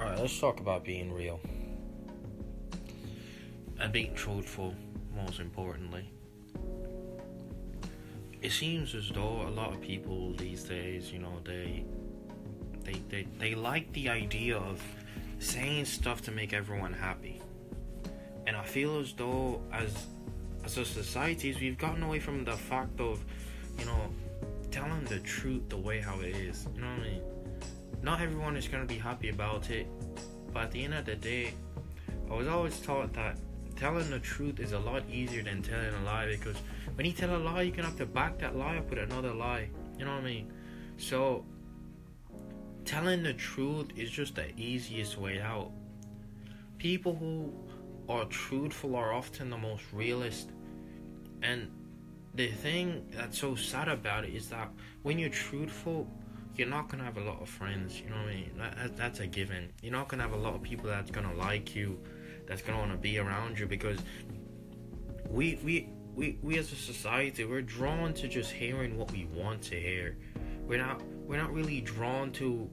Alright, let's talk about being real. And being truthful, most importantly. It seems as though a lot of people these days, you know, they they they, they like the idea of saying stuff to make everyone happy. And I feel as though as as a society we've gotten away from the fact of, you know, telling the truth the way how it is. You know what I mean? Not everyone is gonna be happy about it, but at the end of the day, I was always taught that telling the truth is a lot easier than telling a lie because when you tell a lie, you're gonna have to back that lie up with another lie. You know what I mean? So telling the truth is just the easiest way out. People who are truthful are often the most realist, and the thing that's so sad about it is that when you're truthful, you're not gonna have a lot of friends. You know what I mean? That, that's a given. You're not gonna have a lot of people that's gonna like you, that's gonna want to be around you because we we we we as a society we're drawn to just hearing what we want to hear. We're not we're not really drawn to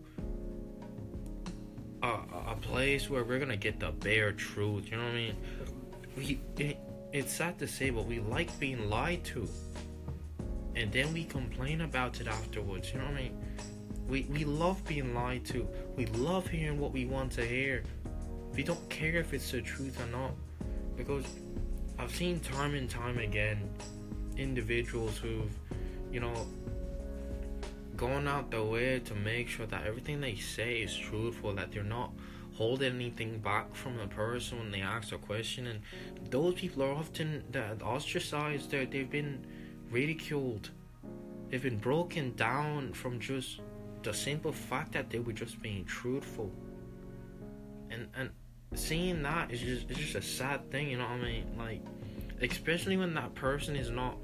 a, a place where we're gonna get the bare truth. You know what I mean? We it, it's sad to say, but we like being lied to. And then we complain about it afterwards, you know what I mean? We, we love being lied to. We love hearing what we want to hear. We don't care if it's the truth or not. Because I've seen time and time again individuals who've, you know, gone out the way to make sure that everything they say is truthful, that they're not holding anything back from the person when they ask a question. And those people are often ostracized. they they've been ridiculed. They've been broken down from just the simple fact that they were just being truthful. And and seeing that is just it's just a sad thing, you know what I mean? Like especially when that person is not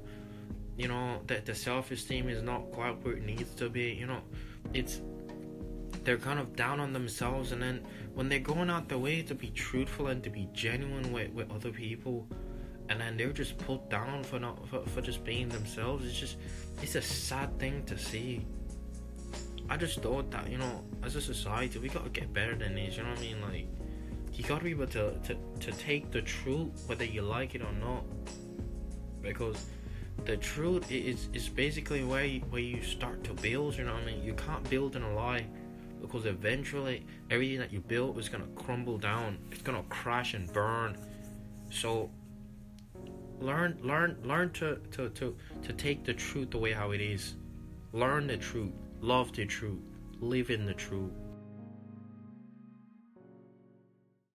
you know, that the self esteem is not quite where it needs to be, you know, it's they're kind of down on themselves and then when they're going out the way to be truthful and to be genuine with, with other people and then they're just put down for not for, for just being themselves it's just it's a sad thing to see i just thought that you know as a society we gotta get better than this you know what i mean like you gotta be able to to, to take the truth whether you like it or not because the truth is is basically where you, where you start to build you know what i mean you can't build in a lie because eventually everything that you built is gonna crumble down. It's gonna crash and burn. So learn learn learn to, to, to, to take the truth the way how it is. Learn the truth, love the truth, live in the truth.